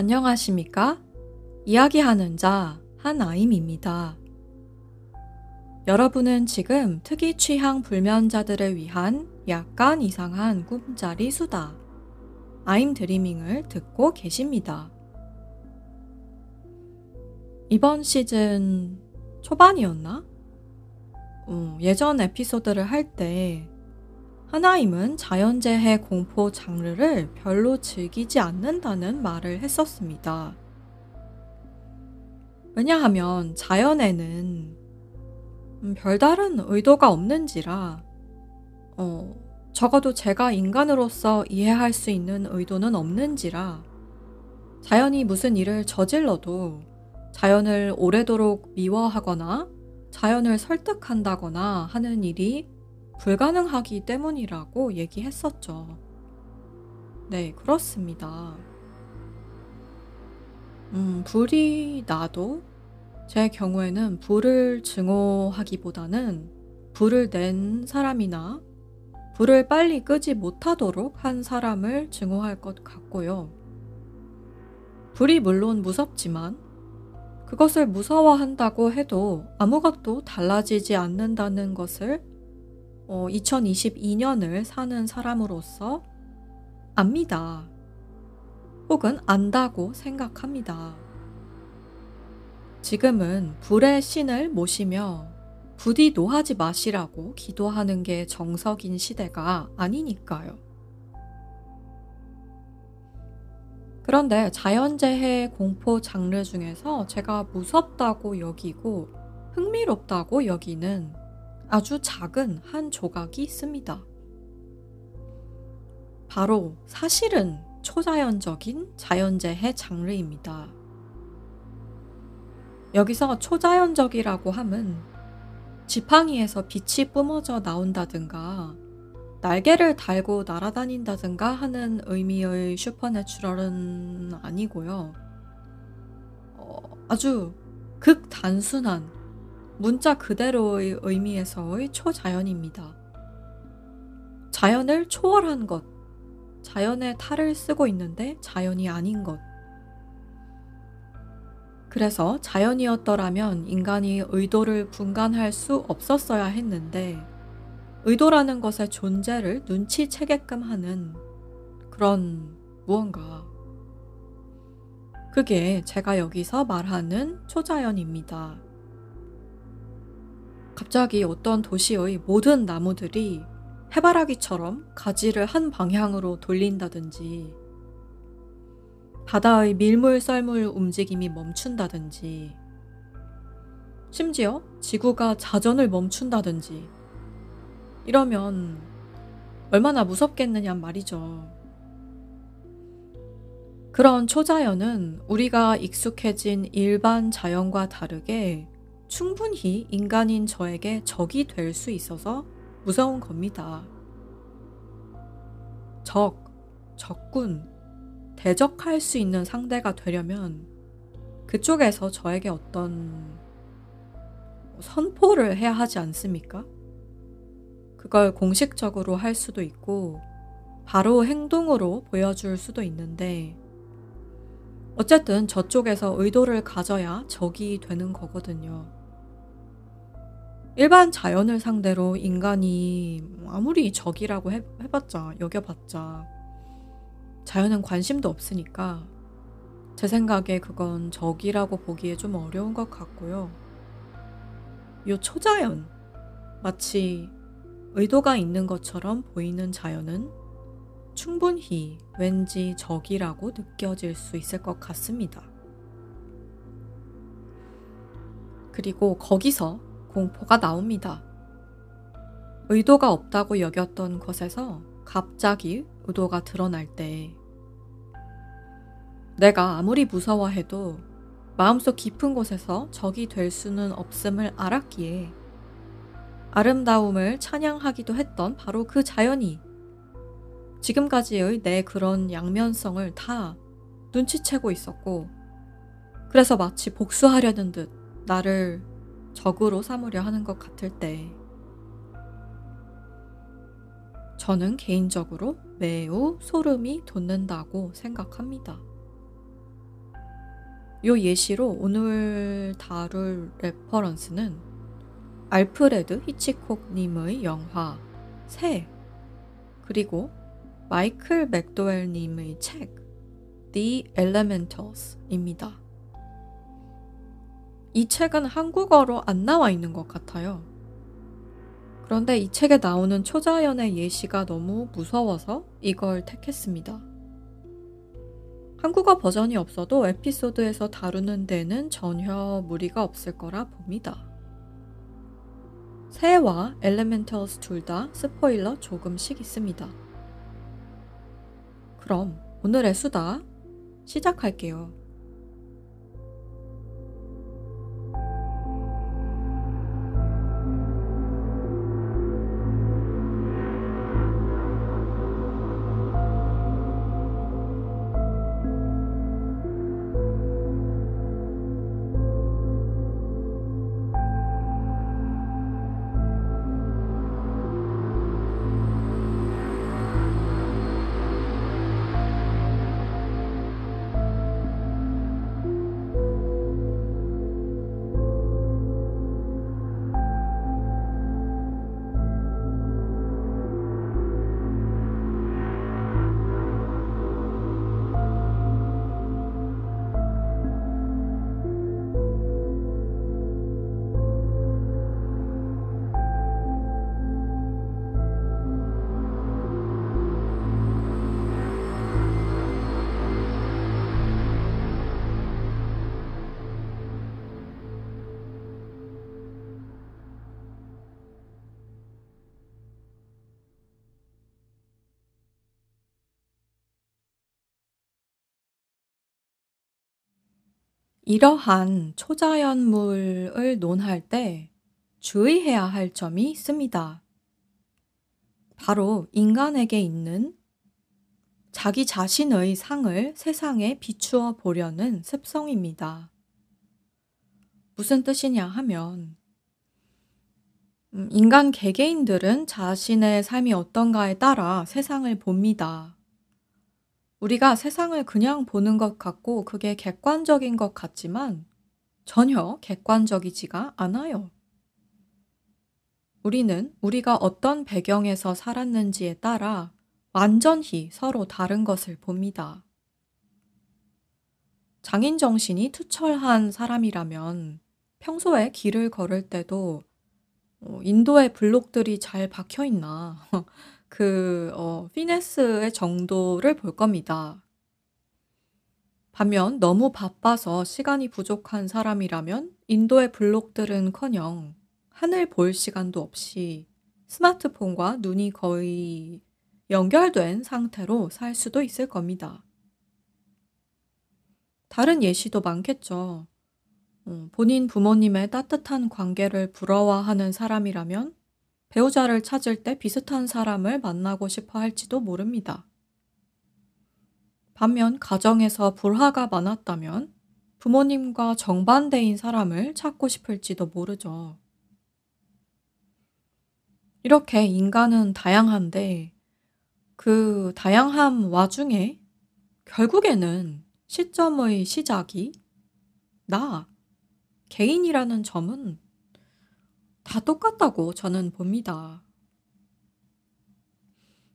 안녕하십니까? 이야기하는 자 한아임입니다. 여러분은 지금 특이 취향 불면자들을 위한 약간 이상한 꿈자리 수다 아임 드리밍을 듣고 계십니다. 이번 시즌 초반이었나? 어, 예전 에피소드를 할 때 하나임은 자연재해 공포 장르를 별로 즐기지 않는다는 말을 했었습니다. 왜냐하면 자연에는 음, 별다른 의도가 없는지라, 어, 적어도 제가 인간으로서 이해할 수 있는 의도는 없는지라, 자연이 무슨 일을 저질러도 자연을 오래도록 미워하거나 자연을 설득한다거나 하는 일이 불가능하기 때문이라고 얘기했었죠. 네, 그렇습니다. 음, 불이 나도 제 경우에는 불을 증오하기보다는 불을 낸 사람이나 불을 빨리 끄지 못하도록 한 사람을 증오할 것 같고요. 불이 물론 무섭지만 그것을 무서워한다고 해도 아무것도 달라지지 않는다는 것을 어, 2022년을 사는 사람으로서 압니다. 혹은 안다고 생각합니다. 지금은 불의 신을 모시며 부디 노하지 마시라고 기도하는 게 정석인 시대가 아니니까요. 그런데 자연재해 공포 장르 중에서 제가 무섭다고 여기고 흥미롭다고 여기는 아주 작은 한 조각이 있습니다. 바로 사실은 초자연적인 자연재해 장르입니다. 여기서 초자연적이라고 함은 지팡이에서 빛이 뿜어져 나온다든가 날개를 달고 날아다닌다든가 하는 의미의 슈퍼내추럴은 아니고요. 어, 아주 극단순한 문자 그대로의 의미에서의 초자연입니다. 자연을 초월한 것, 자연의 탈을 쓰고 있는데 자연이 아닌 것. 그래서 자연이었더라면 인간이 의도를 분간할 수 없었어야 했는데, 의도라는 것의 존재를 눈치채게끔 하는 그런 무언가. 그게 제가 여기서 말하는 초자연입니다. 갑자기 어떤 도시의 모든 나무들이 해바라기처럼 가지를 한 방향으로 돌린다든지, 바다의 밀물 썰물 움직임이 멈춘다든지, 심지어 지구가 자전을 멈춘다든지, 이러면 얼마나 무섭겠느냐 말이죠. 그런 초자연은 우리가 익숙해진 일반 자연과 다르게 충분히 인간인 저에게 적이 될 수 있어서 무서운 겁니다. 적, 적군, 대적할 수 있는 상대가 되려면 그쪽에서 저에게 어떤 선포를 해야 하지 않습니까? 그걸 공식적으로 할 수도 있고, 바로 행동으로 보여줄 수도 있는데, 어쨌든 저쪽에서 의도를 가져야 적이 되는 거거든요. 일반 자연을 상대로 인간이 아무리 적이라고 해, 해봤자, 여겨봤자, 자연은 관심도 없으니까, 제 생각에 그건 적이라고 보기에 좀 어려운 것 같고요. 요 초자연, 마치 의도가 있는 것처럼 보이는 자연은 충분히 왠지 적이라고 느껴질 수 있을 것 같습니다. 그리고 거기서 공포가 나옵니다. 의도가 없다고 여겼던 것에서 갑자기 의도가 드러날 때 내가 아무리 무서워해도 마음속 깊은 곳에서 적이 될 수는 없음을 알았기에 아름다움을 찬양하기도 했던 바로 그 자연이 지금까지의 내 그런 양면성을 다 눈치채고 있었고, 그래서 마치 복수하려는 듯 나를 적으로 삼으려 하는 것 같을 때, 저는 개인적으로 매우 소름이 돋는다고 생각합니다. 요 예시로 오늘 다룰 레퍼런스는 알프레드 히치콕님의 영화 새 그리고 마이클 맥도웰님의 책 The Elementals입니다. 이 책은 한국어로 안 나와 있는 것 같아요. 그런데 이 책에 나오는 초자연의 예시가 너무 무서워서 이걸 택했습니다. 한국어 버전이 없어도 에피소드에서 다루는 데는 전혀 무리가 없을 거라 봅니다. 새와 엘레멘털스 둘 다 스포일러 조금씩 있습니다. 그럼 오늘의 수다 시작할게요. 이러한 초자연물을 논할 때 주의해야 할 점이 있습니다. 바로 인간에게 있는 자기 자신의 상을 세상에 비추어 보려는 습성입니다. 무슨 뜻이냐 하면, 음, 인간 개개인들은 자신의 삶이 어떤가에 따라 세상을 봅니다. 우리가 세상을 그냥 보는 것 같고 그게 객관적인 것 같지만 전혀 객관적이지가 않아요. 우리는 우리가 어떤 배경에서 살았는지에 따라 완전히 서로 다른 것을 봅니다. 장인 정신이 투철한 사람이라면 평소에 길을 걸을 때도 어, 인도의 블록들이 잘 박혀 있나 그 어 피네스의 정도를 볼 겁니다. 반면 너무 바빠서 시간이 부족한 사람이라면 인도의 블록들은커녕 하늘 볼 시간도 없이 스마트폰과 눈이 거의 연결된 상태로 살 수도 있을 겁니다. 다른 예시도 많겠죠. 어, 본인 부모님의 따뜻한 관계를 부러워하는 사람이라면 배우자를 찾을 때 비슷한 사람을 만나고 싶어 할지도 모릅니다. 반면 가정에서 불화가 많았다면 부모님과 정반대인 사람을 찾고 싶을지도 모르죠. 이렇게 인간은 다양한데 그 다양함 와중에 결국에는 시점의 시작이 나, 개인이라는 점은 다 똑같다고 저는 봅니다.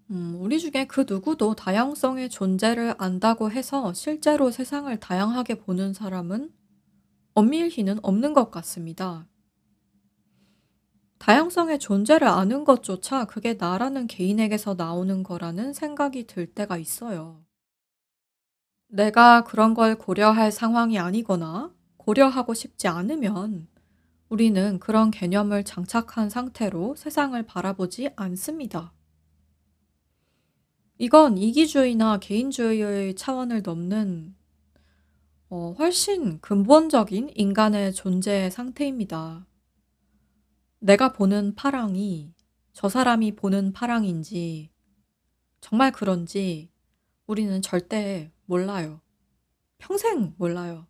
음, 우리 중에 그 누구도 다양성의 존재를 안다고 해서 실제로 세상을 다양하게 보는 사람은 엄밀히는 없는 것 같습니다. 다양성의 존재를 아는 것조차 그게 나라는 개인에게서 나오는 거라는 생각이 들 때가 있어요. 내가 그런 걸 고려할 상황이 아니거나 고려하고 싶지 않으면 우리는 그런 개념을 장착한 상태로 세상을 바라보지 않습니다. 이건 이기주의나 개인주의의 차원을 넘는 어, 훨씬 근본적인 인간의 존재 상태입니다. 내가 보는 파랑이 저 사람이 보는 파랑인지 정말 그런지 우리는 절대 몰라요. 평생 몰라요.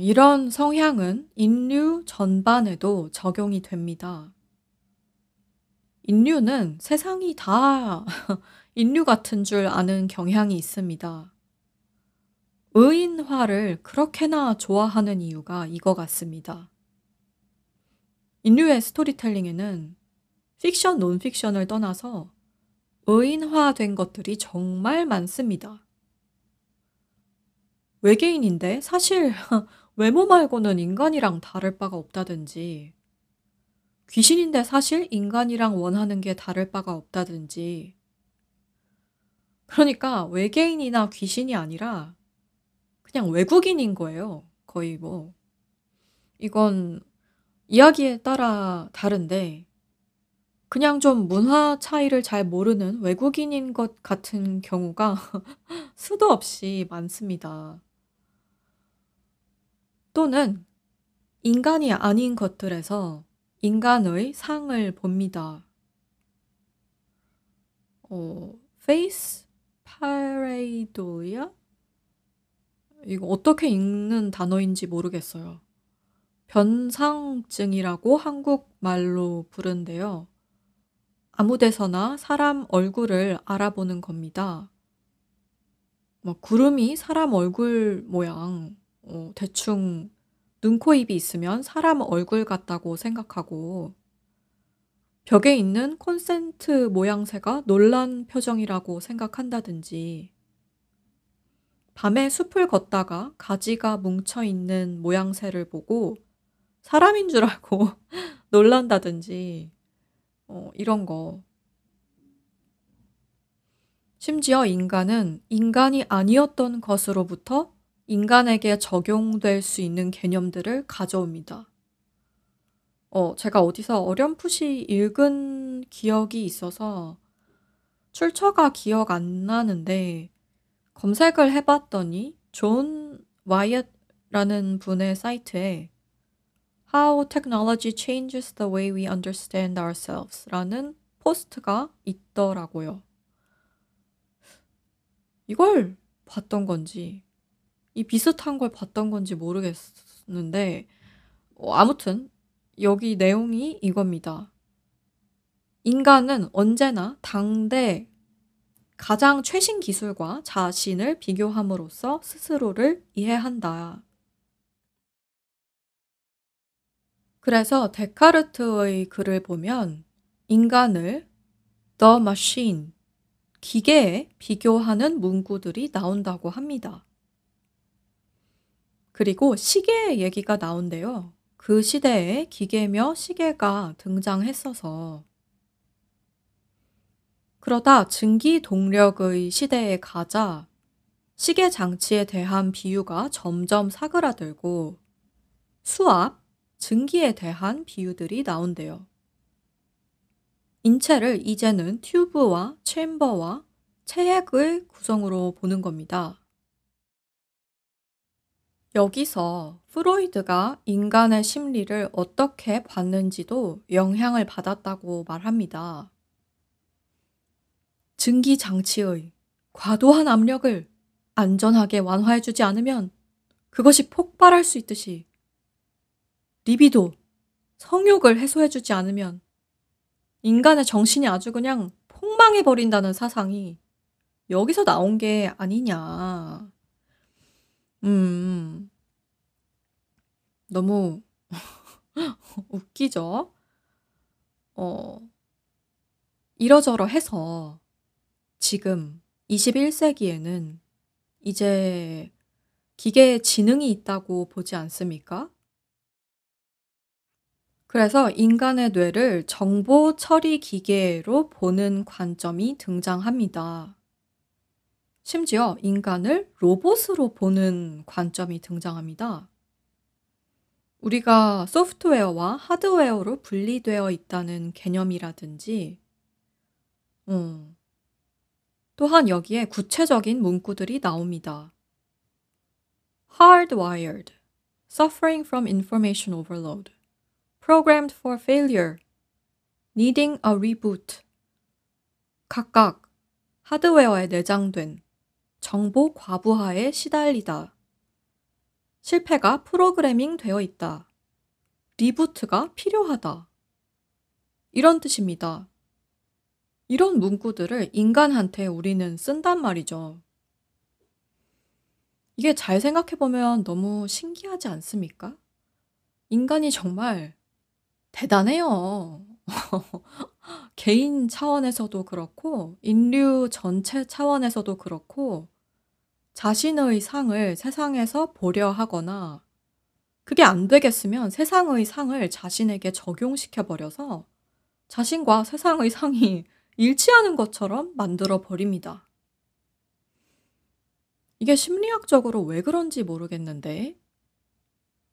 이런 성향은 인류 전반에도 적용이 됩니다. 인류는 세상이 다 인류 같은 줄 아는 경향이 있습니다. 의인화를 그렇게나 좋아하는 이유가 이거 같습니다. 인류의 스토리텔링에는 픽션, 논픽션을 떠나서 의인화된 것들이 정말 많습니다. 외계인인데 사실 외모 말고는 인간이랑 다를 바가 없다든지, 귀신인데 사실 인간이랑 원하는 게 다를 바가 없다든지, 그러니까 외계인이나 귀신이 아니라 그냥 외국인인 거예요. 거의 뭐. 이건 이야기에 따라 다른데, 그냥 좀 문화 차이를 잘 모르는 외국인인 것 같은 경우가 수도 없이 많습니다. 또는 인간이 아닌 것들에서 인간의 상을 봅니다. 어, face pareidolia? 이거 어떻게 읽는 단어인지 모르겠어요. 변상증이라고 한국말로 부른데요. 아무 데서나 사람 얼굴을 알아보는 겁니다. 뭐 구름이 사람 얼굴 모양, 어, 대충 눈, 코, 입이 있으면 사람 얼굴 같다고 생각하고 벽에 있는 콘센트 모양새가 놀란 표정이라고 생각한다든지 밤에 숲을 걷다가 가지가 뭉쳐 있는 모양새를 보고 사람인 줄 알고 놀란다든지 어, 이런 거. 심지어 인간은 인간이 아니었던 것으로부터 인간에게 적용될 수 있는 개념들을 가져옵니다. 어, 제가 어디서 어렴풋이 읽은 기억이 있어서 출처가 기억 안 나는데 검색을 해봤더니 존 와이엇라는 분의 사이트에 How Technology Changes the Way We Understand Ourselves 라는 포스트가 있더라고요. 이걸 봤던 건지 이 비슷한 걸 봤던 건지 모르겠는데 어, 아무튼 여기 내용이 이겁니다. 인간은 언제나 당대 가장 최신 기술과 자신을 비교함으로써 스스로를 이해한다. 그래서 데카르트의 글을 보면 인간을 the machine, 기계에 비교하는 문구들이 나온다고 합니다. 그리고 시계 얘기가 나온대요. 그 시대에 기계며 시계가 등장했어서 그러다 증기 동력의 시대에 가자 시계 장치에 대한 비유가 점점 사그라들고 수압, 증기에 대한 비유들이 나온대요. 인체를 이제는 튜브와 챔버와 체액의 구성으로 보는 겁니다. 여기서 프로이드가 인간의 심리를 어떻게 봤는지도 영향을 받았다고 말합니다. 증기 장치의 과도한 압력을 안전하게 완화해주지 않으면 그것이 폭발할 수 있듯이 리비도, 성욕을 해소해주지 않으면 인간의 정신이 아주 그냥 폭망해버린다는 사상이 여기서 나온 게 아니냐. 음. 너무 웃기죠? 어. 이러저러 해서 지금 21 세기에는 이제 기계에 지능이 있다고 보지 않습니까? 그래서 인간의 뇌를 정보 처리 기계로 보는 관점이 등장합니다. 심지어 인간을 로봇으로 보는 관점이 등장합니다. 우리가 소프트웨어와 하드웨어로 분리되어 있다는 개념이라든지, 음, 또한 여기에 구체적인 문구들이 나옵니다. hardwired, suffering from information overload, programmed for failure, needing a reboot. 각각 하드웨어에 내장된 정보 과부하에 시달리다. 실패가 프로그래밍 되어 있다. 리부트가 필요하다. 이런 뜻입니다. 이런 문구들을 인간한테 우리는 쓴단 말이죠. 이게 잘 생각해보면 너무 신기하지 않습니까? 인간이 정말 대단해요. 개인 차원에서도 그렇고, 인류 전체 차원에서도 그렇고, 자신의 상을 세상에서 보려 하거나, 그게 안 되겠으면 세상의 상을 자신에게 적용시켜 버려서 자신과 세상의 상이 일치하는 것처럼 만들어 버립니다. 이게 심리학적으로 왜 그런지 모르겠는데,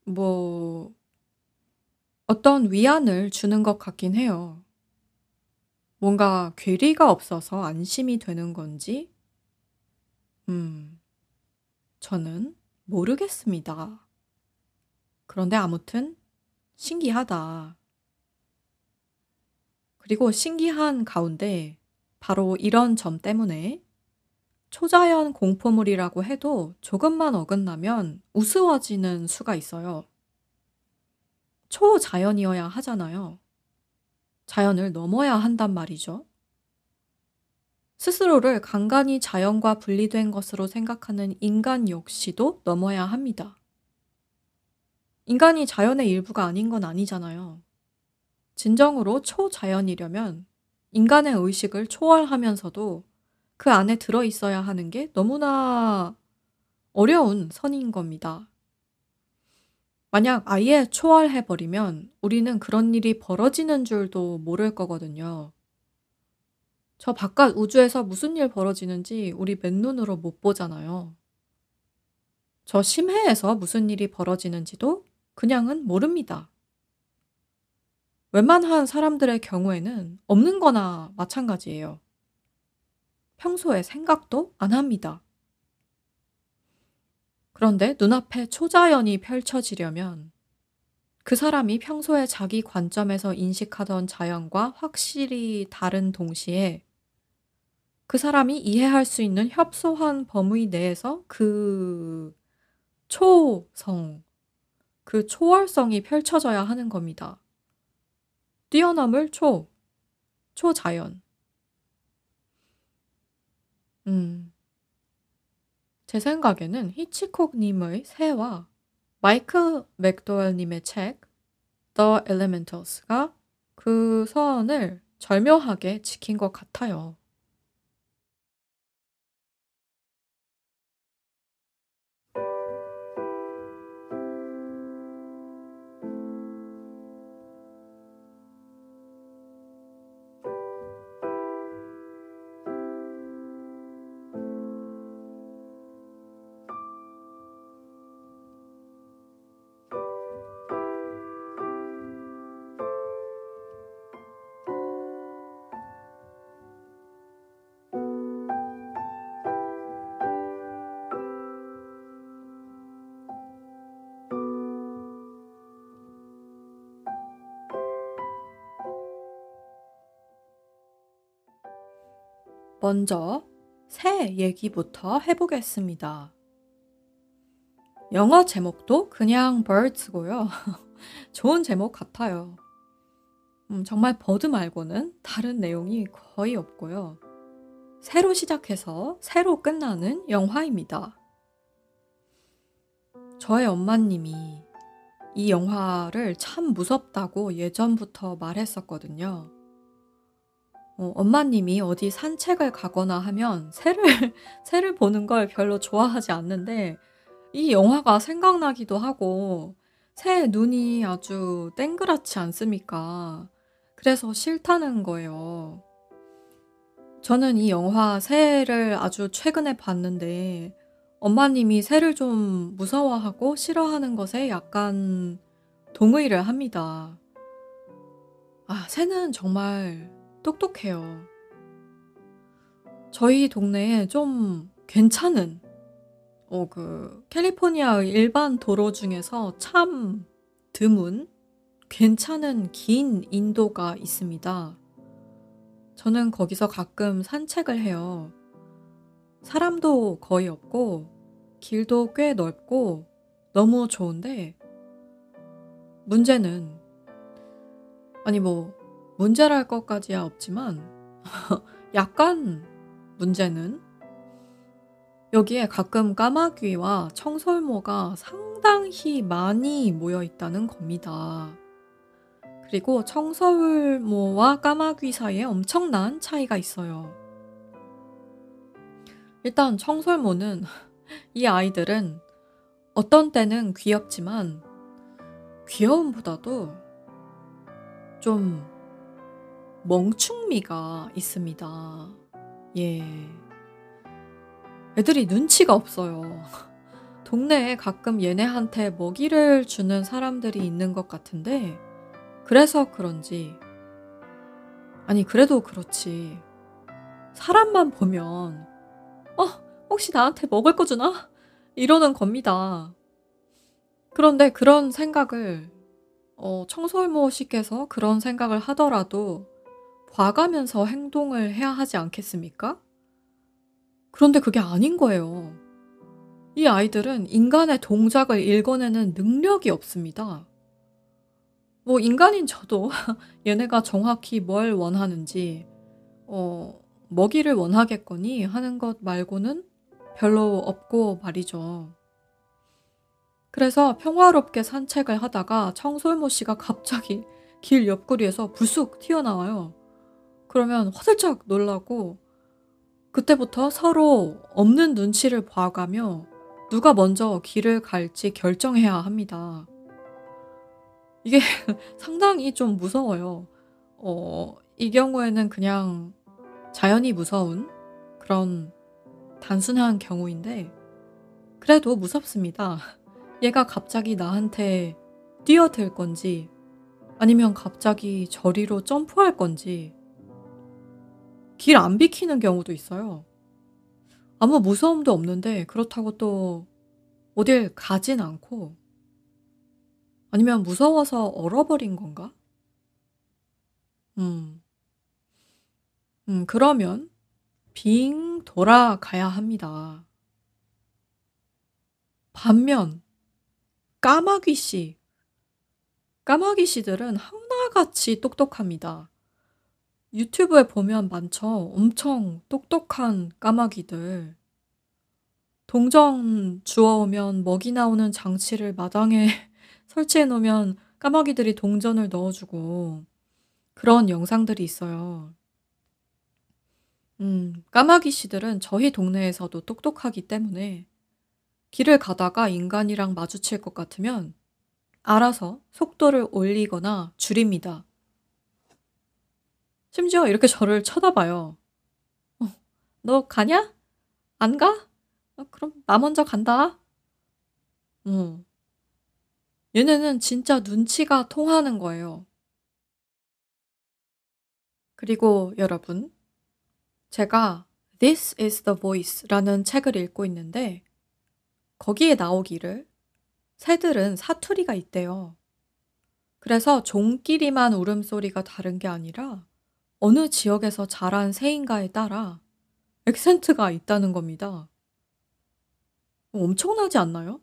뭐, 어떤 위안을 주는 것 같긴 해요. 뭔가 괴리가 없어서 안심이 되는 건지, 음, 저는 모르겠습니다. 그런데 아무튼 신기하다. 그리고 신기한 가운데 바로 이런 점 때문에 초자연 공포물이라고 해도 조금만 어긋나면 우스워지는 수가 있어요. 초자연이어야 하잖아요. 자연을 넘어야 한단 말이죠. 스스로를 간간히 자연과 분리된 것으로 생각하는 인간 역시도 넘어야 합니다. 인간이 자연의 일부가 아닌 건 아니잖아요. 진정으로 초자연이려면 인간의 의식을 초월하면서도 그 안에 들어 있어야 하는 게 너무나 어려운 선인 겁니다. 만약 아예 초월해버리면 우리는 그런 일이 벌어지는 줄도 모를 거거든요. 저 바깥 우주에서 무슨 일 벌어지는지 우리 맨눈으로 못 보잖아요. 저 심해에서 무슨 일이 벌어지는지도 그냥은 모릅니다. 웬만한 사람들의 경우에는 없는 거나 마찬가지예요. 평소에 생각도 안 합니다. 그런데 눈앞에 초자연이 펼쳐지려면 그 사람이 평소에 자기 관점에서 인식하던 자연과 확실히 다른 동시에 그 사람이 이해할 수 있는 협소한 범위 내에서 그 초성, 그 초월성이 펼쳐져야 하는 겁니다. 뛰어넘을 초, 초자연. 음. 제 생각에는 히치콕님의 새와 마이크 맥도웰님의 책 The Elementals가 그 선을 절묘하게 지킨 것 같아요. 먼저 새 얘기부터 해보겠습니다. 영어 제목도 그냥 birds고요. 좋은 제목 같아요. 음, 정말 버드 말고는 다른 내용이 거의 없고요. 새로 시작해서 새로 끝나는 영화입니다. 저의 엄마님이 이 영화를 참 무섭다고 예전부터 말했었거든요. 어, 엄마님이 어디 산책을 가거나 하면 새를, 새를 보는 걸 별로 좋아하지 않는데 이 영화가 생각나기도 하고 새 눈이 아주 땡그랗지 않습니까? 그래서 싫다는 거예요. 저는 이 영화 새를 아주 최근에 봤는데 엄마님이 새를 좀 무서워하고 싫어하는 것에 약간 동의를 합니다. 아, 새는 정말 똑똑해요. 저희 동네에 좀 괜찮은 어, 그 캘리포니아의 일반 도로 중에서 참 드문 괜찮은 긴 인도가 있습니다. 저는 거기서 가끔 산책을 해요. 사람도 거의 없고 길도 꽤 넓고 너무 좋은데 문제는 아니 뭐 문제랄 것까지야 없지만 약간 문제는 여기에 가끔 까마귀와 청설모가 상당히 많이 모여 있다는 겁니다. 그리고 청설모와 까마귀 사이에 엄청난 차이가 있어요. 일단 청설모는 이 아이들은 어떤 때는 귀엽지만 귀여움보다도 좀 멍충미가 있습니다. 예. 애들이 눈치가 없어요. 동네에 가끔 얘네한테 먹이를 주는 사람들이 있는 것 같은데, 그래서 그런지, 아니, 그래도 그렇지. 사람만 보면, 어, 혹시 나한테 먹을 거 주나? 이러는 겁니다. 그런데 그런 생각을, 어, 청솔모 씨께서 그런 생각을 하더라도 봐가면서 행동을 해야 하지 않겠습니까? 그런데 그게 아닌 거예요. 이 아이들은 인간의 동작을 읽어내는 능력이 없습니다. 뭐 인간인 저도 얘네가 정확히 뭘 원하는지 어, 먹이를 원하겠거니 하는 것 말고는 별로 없고 말이죠. 그래서 평화롭게 산책을 하다가 청솔모 씨가 갑자기 길 옆구리에서 불쑥 튀어나와요. 그러면 화들짝 놀라고 그때부터 서로 없는 눈치를 봐가며 누가 먼저 길을 갈지 결정해야 합니다. 이게 상당히 좀 무서워요. 어, 이 경우에는 그냥 자연이 무서운 그런 단순한 경우인데, 그래도 무섭습니다. 얘가 갑자기 나한테 뛰어들 건지, 아니면 갑자기 저리로 점프할 건지, 길 안 비키는 경우도 있어요. 아무 무서움도 없는데 그렇다고 또 어딜 가진 않고 아니면 무서워서 얼어버린 건가? 음. 음, 그러면 빙 돌아가야 합니다. 반면 까마귀 씨 까마귀 씨들은 하나같이 똑똑합니다. 유튜브에 보면 많죠. 엄청 똑똑한 까마귀들. 동전 주워오면 먹이 나오는 장치를 마당에 설치해 놓으면 까마귀들이 동전을 넣어주고 그런 영상들이 있어요. 음, 까마귀 씨들은 저희 동네에서도 똑똑하기 때문에 길을 가다가 인간이랑 마주칠 것 같으면 알아서 속도를 올리거나 줄입니다. 심지어 이렇게 저를 쳐다봐요. 어, 너 가냐? 안 가? 어, 그럼 나 먼저 간다. 어. 얘네는 진짜 눈치가 통하는 거예요. 그리고 여러분, 제가 This is the Voice 라는 책을 읽고 있는데, 거기에 나오기를 새들은 사투리가 있대요. 그래서 종끼리만 울음소리가 다른 게 아니라 어느 지역에서 자란 새인가에 따라 액센트가 있다는 겁니다. 엄청나지 않나요?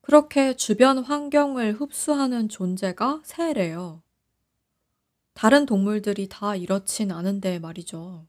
그렇게 주변 환경을 흡수하는 존재가 새래요. 다른 동물들이 다 이렇진 않은데 말이죠.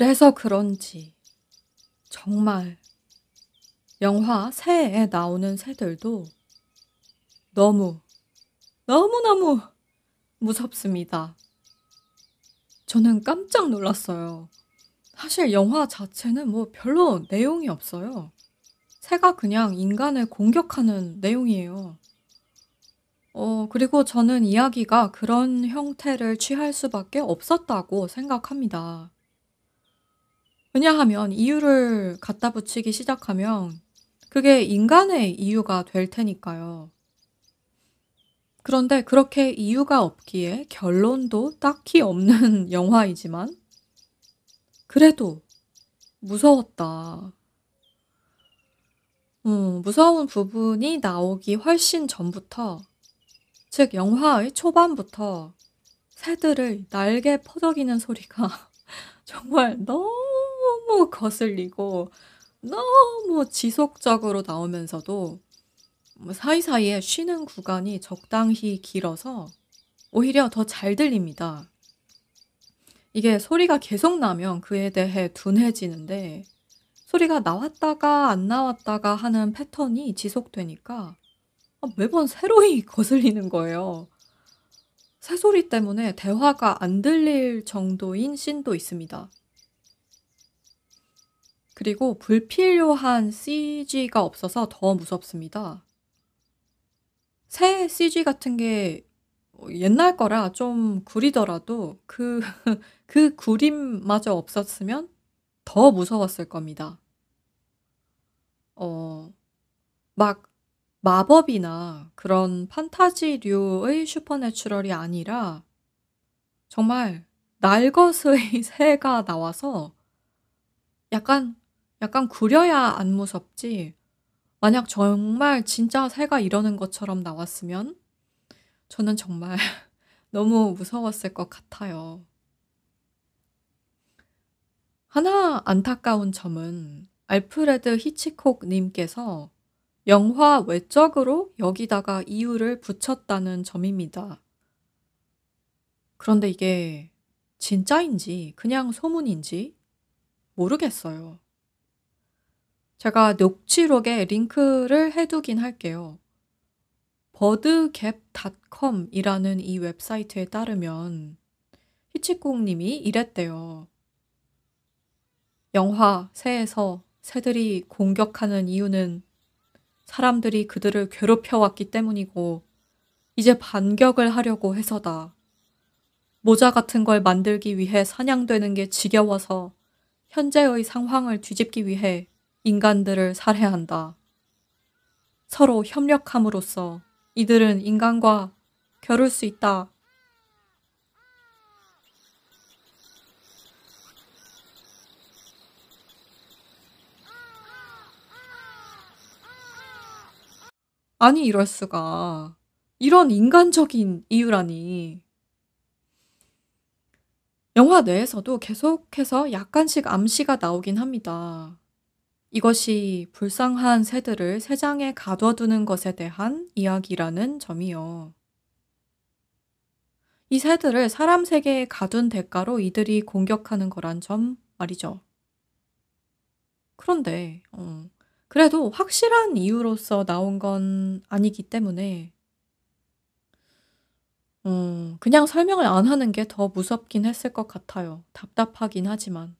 그래서 그런지 정말 영화 새에 나오는 새들도 너무, 너무너무 무섭습니다. 저는 깜짝 놀랐어요. 사실 영화 자체는 뭐 별로 내용이 없어요. 새가 그냥 인간을 공격하는 내용이에요. 어, 그리고 저는 이야기가 그런 형태를 취할 수밖에 없었다고 생각합니다. 왜냐하면 이유를 갖다 붙이기 시작하면 그게 인간의 이유가 될 테니까요. 그런데 그렇게 이유가 없기에 결론도 딱히 없는 영화이지만 그래도 무서웠다. 음, 무서운 부분이 나오기 훨씬 전부터, 즉, 영화의 초반부터 새들을 날개 퍼덕이는 소리가 정말 너무 거슬리고 너무 지속적으로 나오면서도 뭐 사이사이에 쉬는 구간이 적당히 길어서 오히려 더 잘 들립니다. 이게 소리가 계속 나면 그에 대해 둔해지는데 소리가 나왔다가 안 나왔다가 하는 패턴이 지속되니까 아, 매번 새로이 거슬리는 거예요. 새소리 때문에 대화가 안 들릴 정도인 씬도 있습니다. 그리고 불필요한 CG가 없어서 더 무섭습니다. 새 CG 같은 게 옛날 거라 좀 구리더라도 그, 그 구림마저 없었으면 더 무서웠을 겁니다. 어, 막 마법이나 그런 판타지류의 supernatural이 아니라 정말 날것의 새가 나와서 약간, 약간 구려야 안 무섭지. 만약 정말 진짜 새가 이러는 것처럼 나왔으면 저는 정말 너무 무서웠을 것 같아요. 하나 안타까운 점은 알프레드 히치콕 님께서 영화 외적으로 여기다가 이유를 붙였다는 점입니다. 그런데 이게 진짜인지 그냥 소문인지 모르겠어요. 제가 녹취록에 링크를 해두긴 할게요. 버드갭닷컴이라는 이 웹사이트에 따르면 히치콕 님이 이랬대요. 영화 새에서 새들이 공격하는 이유는 사람들이 그들을 괴롭혀왔기 때문이고 이제 반격을 하려고 해서다. 모자 같은 걸 만들기 위해 사냥되는 게 지겨워서 현재의 상황을 뒤집기 위해 인간들을 살해한다. 서로 협력함으로써 이들은 인간과 겨룰 수 있다. 아니, 이럴 수가. 이런 인간적인 이유라니. 영화 내에서도 계속해서 약간씩 암시가 나오긴 합니다. 이것이 불쌍한 새들을 새장에 가둬두는 것에 대한 이야기라는 점이요. 이 새들을 사람 세계에 가둔 대가로 이들이 공격하는 거란 점 말이죠. 그런데, 어, 그래도 확실한 이유로서 나온 건 아니기 때문에, 어, 그냥 설명을 안 하는 게 더 무섭긴 했을 것 같아요. 답답하긴 하지만.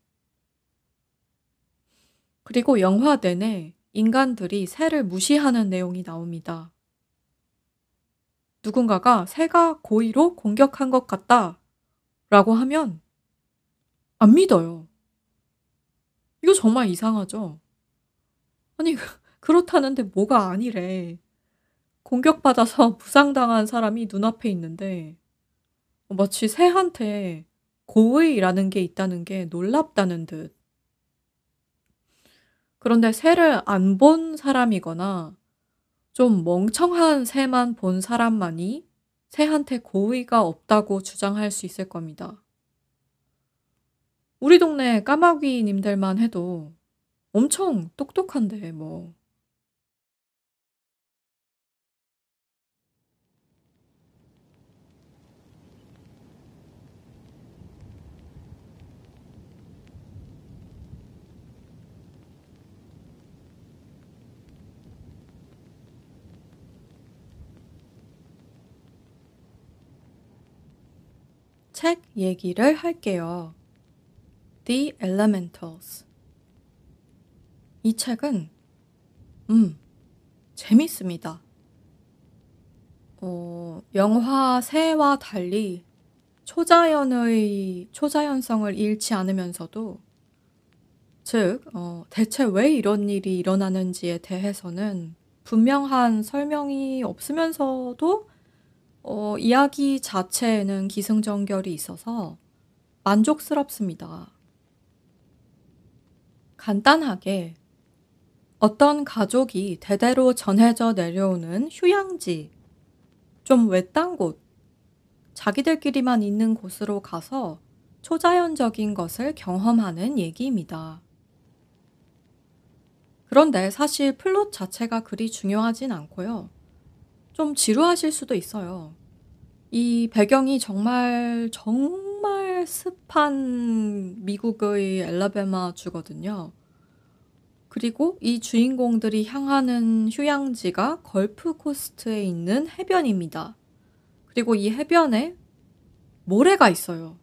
그리고 영화 내내 인간들이 새를 무시하는 내용이 나옵니다. 누군가가 새가 고의로 공격한 것 같다 라고 하면 안 믿어요. 이거 정말 이상하죠? 아니, 그렇다는데 뭐가 아니래. 공격받아서 부상당한 사람이 눈앞에 있는데 마치 새한테 고의라는 게 있다는 게 놀랍다는 듯. 그런데 새를 안 본 사람이거나 좀 멍청한 새만 본 사람만이 새한테 고의가 없다고 주장할 수 있을 겁니다. 우리 동네 까마귀님들만 해도 엄청 똑똑한데 뭐. 책 얘기를 할게요. The Elementals. 이 책은, 음, 재밌습니다. 어, 영화 새와 달리 초자연의, 초자연성을 잃지 않으면서도 즉 어 대체 왜 이런 일이 일어나는지에 대해서는 분명한 설명이 없으면서도 어 이야기 자체에는 기승전결이 있어서 만족스럽습니다. 간단하게 어떤 가족이 대대로 전해져 내려오는 휴양지, 좀 외딴 곳, 자기들끼리만 있는 곳으로 가서 초자연적인 것을 경험하는 얘기입니다. 그런데 사실 플롯 자체가 그리 중요하진 않고요. 좀 지루하실 수도 있어요. 이 배경이 정말 정말 습한 미국의 앨라배마 주거든요. 그리고 이 주인공들이 향하는 휴양지가 걸프 코스트에 있는 해변입니다. 그리고 이 해변에 모래가 있어요.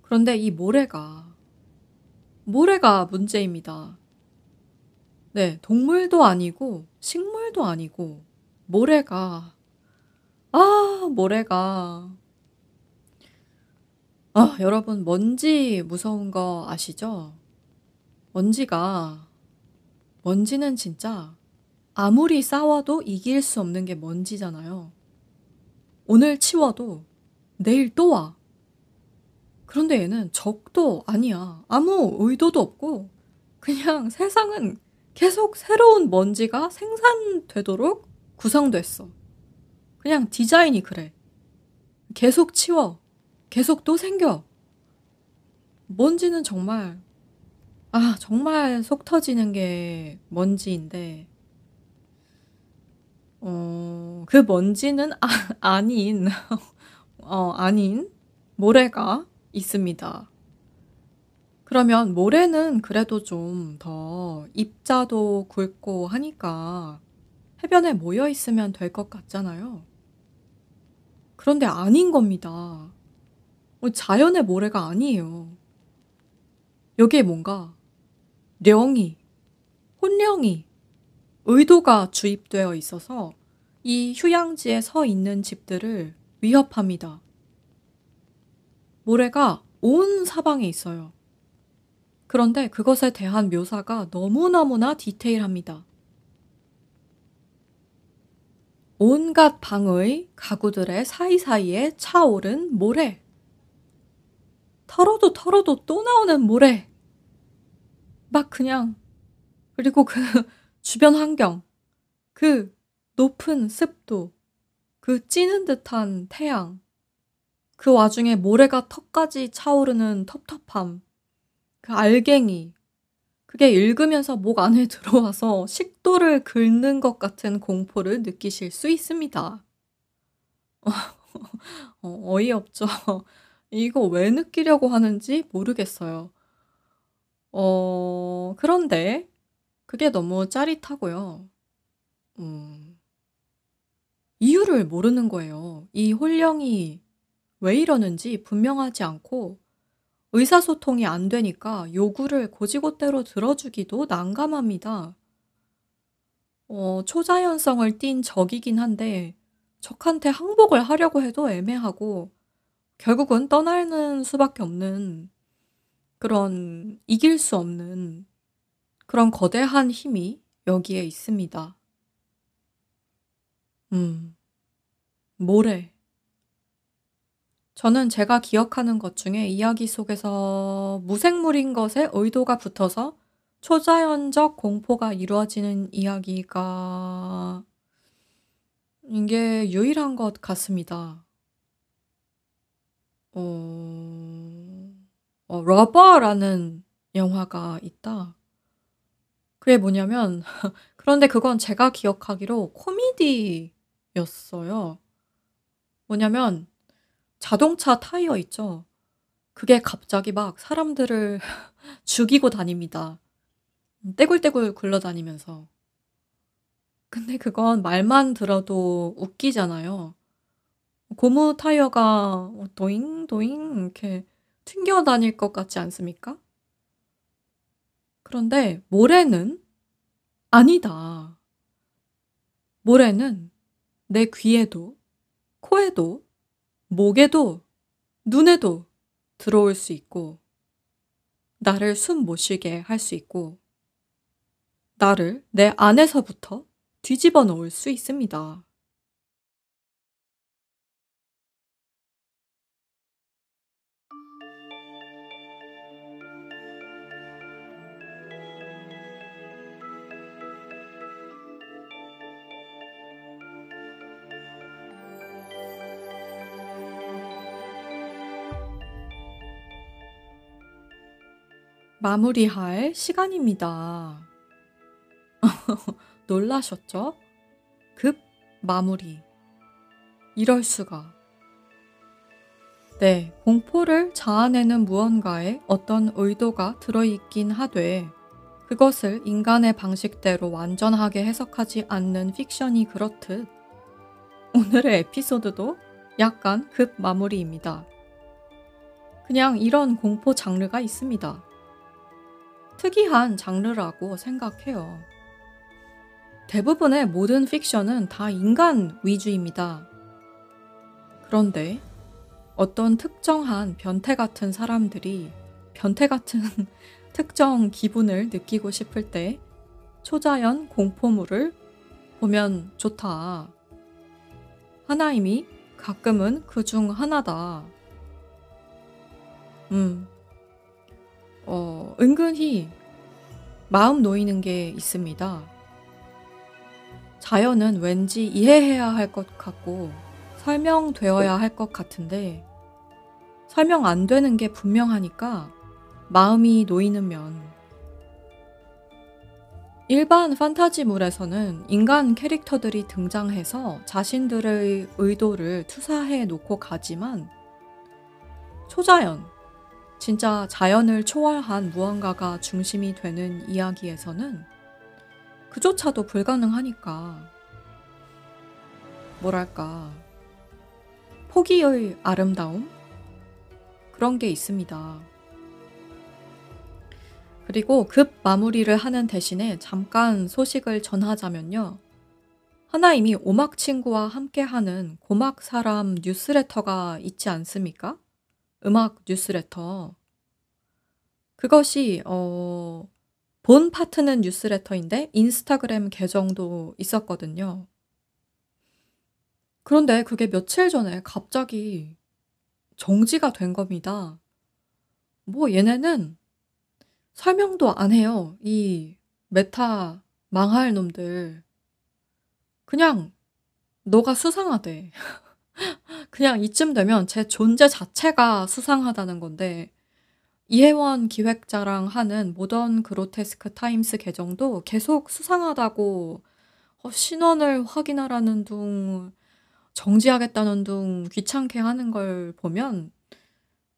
그런데 이 모래가 모래가 문제입니다. 네, 동물도 아니고 식물도 아니고 모래가 아, 모래가 아, 여러분 먼지 무서운 거 아시죠? 먼지가 먼지는 진짜 아무리 싸워도 이길 수 없는 게 먼지잖아요. 오늘 치워도 내일 또 와. 그런데 얘는 적도 아니야. 아무 의도도 없고 그냥 세상은 계속 새로운 먼지가 생산되도록 구성됐어. 그냥 디자인이 그래. 계속 치워. 계속 또 생겨. 먼지는 정말, 아, 정말 속 터지는 게 먼지인데, 어, 그 먼지는 아, 아닌, 어, 아닌 모래가 있습니다. 그러면 모래는 그래도 좀 더 입자도 굵고 하니까 해변에 모여 있으면 될 것 같잖아요. 그런데 아닌 겁니다. 어, 자연의 모래가 아니에요. 여기에 뭔가 령이, 혼령이, 의도가 주입되어 있어서 이 휴양지에 서 있는 집들을 위협합니다. 모래가 온 사방에 있어요. 그런데 그것에 대한 묘사가 너무너무나 디테일합니다. 온갖 방의 가구들의 사이사이에 차오른 모래. 털어도 털어도 또 나오는 모래. 막 그냥, 그리고 그 주변 환경, 그 높은 습도, 그 찌는 듯한 태양, 그 와중에 모래가 턱까지 차오르는 텁텁함, 그 알갱이 그게 읽으면서 목 안에 들어와서 식도를 긁는 것 같은 공포를 느끼실 수 있습니다. 어, 어이없죠. 이거 왜 느끼려고 하는지 모르겠어요. 어, 그런데 그게 너무 짜릿하고요. 음, 이유를 모르는 거예요. 이 홀령이 왜 이러는지 분명하지 않고 의사소통이 안 되니까 요구를 고지고대로 들어주기도 난감합니다. 어, 초자연성을 띤 적이긴 한데 적한테 항복을 하려고 해도 애매하고 결국은 떠나는 수밖에 없는 그런 이길 수 없는 그런 거대한 힘이 여기에 있습니다. 음, 모래. 저는 제가 기억하는 것 중에 이야기 속에서 무생물인 것에 의도가 붙어서 초자연적 공포가 이루어지는 이야기가 이게 유일한 것 같습니다. 어, 어, 러버라는 영화가 있다. 그게 뭐냐면, 그런데 그건 제가 기억하기로 코미디였어요. 뭐냐면, 자동차 타이어 있죠. 그게 갑자기 막 사람들을 죽이고 다닙니다. 떼굴떼굴 굴러다니면서. 근데 그건 말만 들어도 웃기잖아요. 고무 타이어가 뭐 도잉 도잉 이렇게 튕겨 다닐 것 같지 않습니까? 그런데 모래는 아니다. 모래는 내 귀에도 코에도 목에도 눈에도 들어올 수 있고 나를 숨 못 쉬게 할 수 있고 나를 내 안에서부터 뒤집어 놓을 수 있습니다. 마무리할 시간입니다. 놀라셨죠? 급 마무리. 이럴 수가. 네, 공포를 자아내는 무언가에 어떤 의도가 들어있긴 하되, 그것을 인간의 방식대로 완전하게 해석하지 않는 픽션이 그렇듯, 오늘의 에피소드도 약간 급 마무리입니다. 그냥 이런 공포 장르가 있습니다. 특이한 장르라고 생각해요. 대부분의 모든 픽션은 다 인간 위주입니다. 그런데 어떤 특정한 변태 같은 사람들이 변태 같은 특정 기분을 느끼고 싶을 때 초자연 공포물을 보면 좋다. 하나임이 가끔은 그 중 하나다. 음, 어, 은근히 마음 놓이는 게 있습니다. 자연은 왠지 이해해야 할 것 같고 설명되어야 할 것 같은데 설명 안 되는 게 분명하니까 마음이 놓이는 면 일반 판타지물에서는 인간 캐릭터들이 등장해서 자신들의 의도를 투사해 놓고 가지만 초자연, 진짜 자연을 초월한 무언가가 중심이 되는 이야기에서는 그조차도 불가능하니까 뭐랄까 포기의 아름다움 그런 게 있습니다. 그리고 급 마무리를 하는 대신에 잠깐 소식을 전하자면요. 하나님이 오막 친구와 함께하는 고막 사람 뉴스레터가 있지 않습니까? 음악 뉴스레터. 그것이 어, 본 파트는 뉴스레터인데 인스타그램 계정도 있었거든요. 그런데 그게 며칠 전에 갑자기 정지가 된 겁니다. 뭐 얘네는 설명도 안 해요. 이 메타 망할 놈들. 그냥 너가 수상하대. 그냥 이쯤 되면 제 존재 자체가 수상하다는 건데 이혜원 기획자랑 하는 모던 그로테스크 타임스 계정도 계속 수상하다고 어, 신원을 확인하라는 둥 정지하겠다는 둥 귀찮게 하는 걸 보면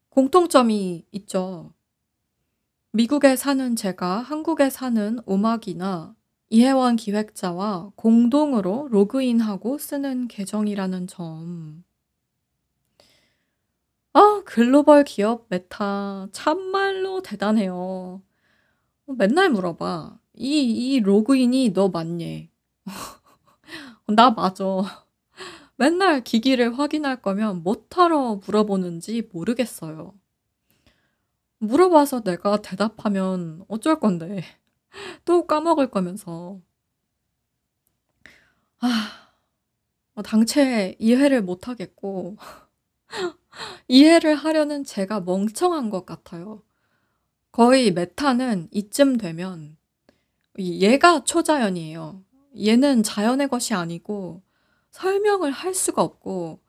공통점이 있죠. 미국에 사는 제가 한국에 사는 오막이나 이혜원 기획자와 공동으로 로그인하고 쓰는 계정이라는 점. 아, 글로벌 기업 메타 참말로 대단해요. 어, 맨날 물어봐. 이, 이 로그인이 너 맞니? 나 맞아. 맨날 기기를 확인할 거면 뭐하러 물어보는지 모르겠어요. 물어봐서 내가 대답하면 어쩔 건데. 또 까먹을 거면서. 아, 어, 당최 이해를 못 하겠고, 이해를 하려는 제가 멍청한 것 같아요. 거의 메타는 이쯤 되면, 얘가 초자연이에요. 얘는 자연의 것이 아니고, 설명을 할 수가 없고,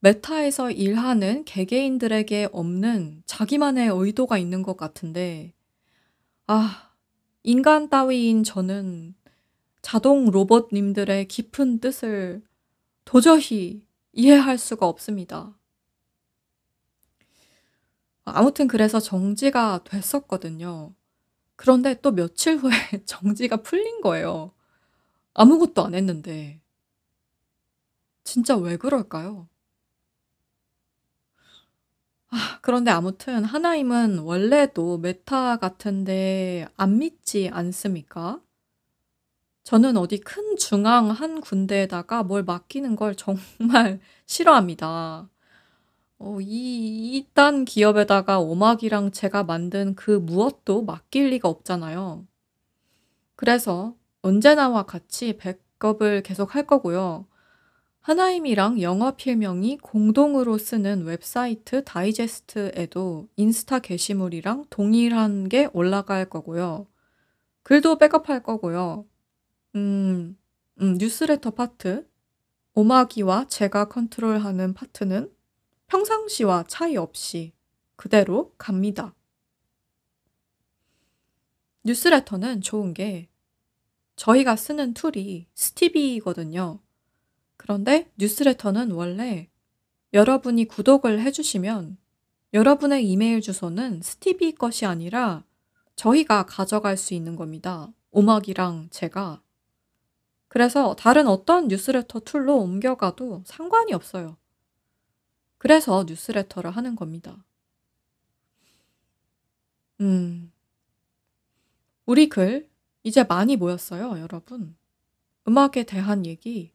메타에서 일하는 개개인들에게 없는 자기만의 의도가 있는 것 같은데, 아, 인간 따위인 저는 자동 로봇님들의 깊은 뜻을 도저히 이해할 수가 없습니다. 아무튼 그래서 정지가 됐었거든요. 그런데 또 며칠 후에 정지가 풀린 거예요. 아무것도 안 했는데. 진짜 왜 그럴까요? 아 그런데 아무튼 하나임은 원래도 메타 같은데 안 믿지 않습니까? 저는 어디 큰 중앙 한 군데에다가 뭘 맡기는 걸 정말 싫어합니다. 어 이 이딴 기업에다가 오막이랑 제가 만든 그 무엇도 맡길 리가 없잖아요. 그래서 언제나와 같이 백업을 계속할 거고요. 한아임이랑 영어 필명이 공동으로 쓰는 웹사이트 다이제스트에도 인스타 게시물이랑 동일한 게 올라갈 거고요. 글도 백업할 거고요. 음, 음, 뉴스레터 파트, 오막이와 제가 컨트롤하는 파트는 평상시와 차이 없이 그대로 갑니다. 뉴스레터는 좋은 게 저희가 쓰는 툴이 스티비거든요. 그런데 뉴스레터는 원래 여러분이 구독을 해주시면 여러분의 이메일 주소는 스티비 것이 아니라 저희가 가져갈 수 있는 겁니다. 오막이랑 제가. 그래서 다른 어떤 뉴스레터 툴로 옮겨가도 상관이 없어요. 그래서 뉴스레터를 하는 겁니다. 음. 우리 글 이제 많이 모였어요, 여러분. 음악에 대한 얘기.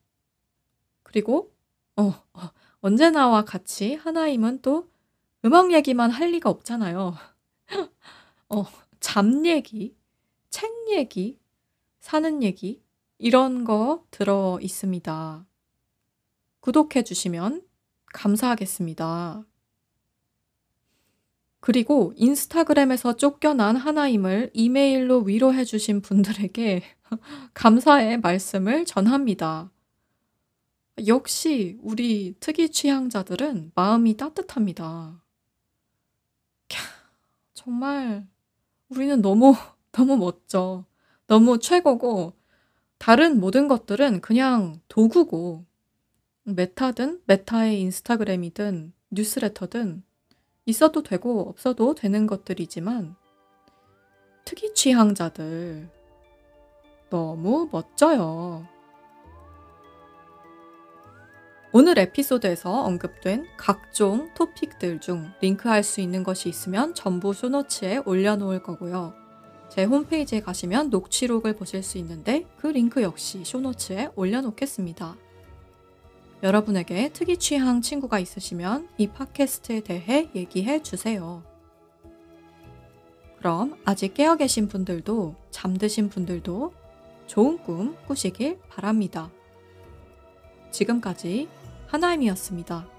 그리고 어, 어 언제나와 같이 하나임은 또 음악 얘기만 할 리가 없잖아요. 어, 잠 얘기, 책 얘기, 사는 얘기 이런 거 들어 있습니다. 구독해 주시면 감사하겠습니다. 그리고 인스타그램에서 쫓겨난 하나임을 이메일로 위로해 주신 분들에게 감사의 말씀을 전합니다. 역시 우리 특이 취향자들은 마음이 따뜻합니다. 캬, 정말 우리는 너무, 너무 멋져. 너무 최고고, 다른 모든 것들은 그냥 도구고, 메타든 메타의 인스타그램이든 뉴스레터든 있어도 되고 없어도 되는 것들이지만 특이 취향자들 너무 멋져요. 오늘 에피소드에서 언급된 각종 토픽들 중 링크할 수 있는 것이 있으면 전부 쇼노츠에 올려놓을 거고요. 제 홈페이지에 가시면 녹취록을 보실 수 있는데 그 링크 역시 쇼노츠에 올려놓겠습니다. 여러분에게 특이 취향 친구가 있으시면 이 팟캐스트에 대해 얘기해 주세요. 그럼 아직 깨어 계신 분들도 잠드신 분들도 좋은 꿈 꾸시길 바랍니다. 지금까지 하나임이었습니다.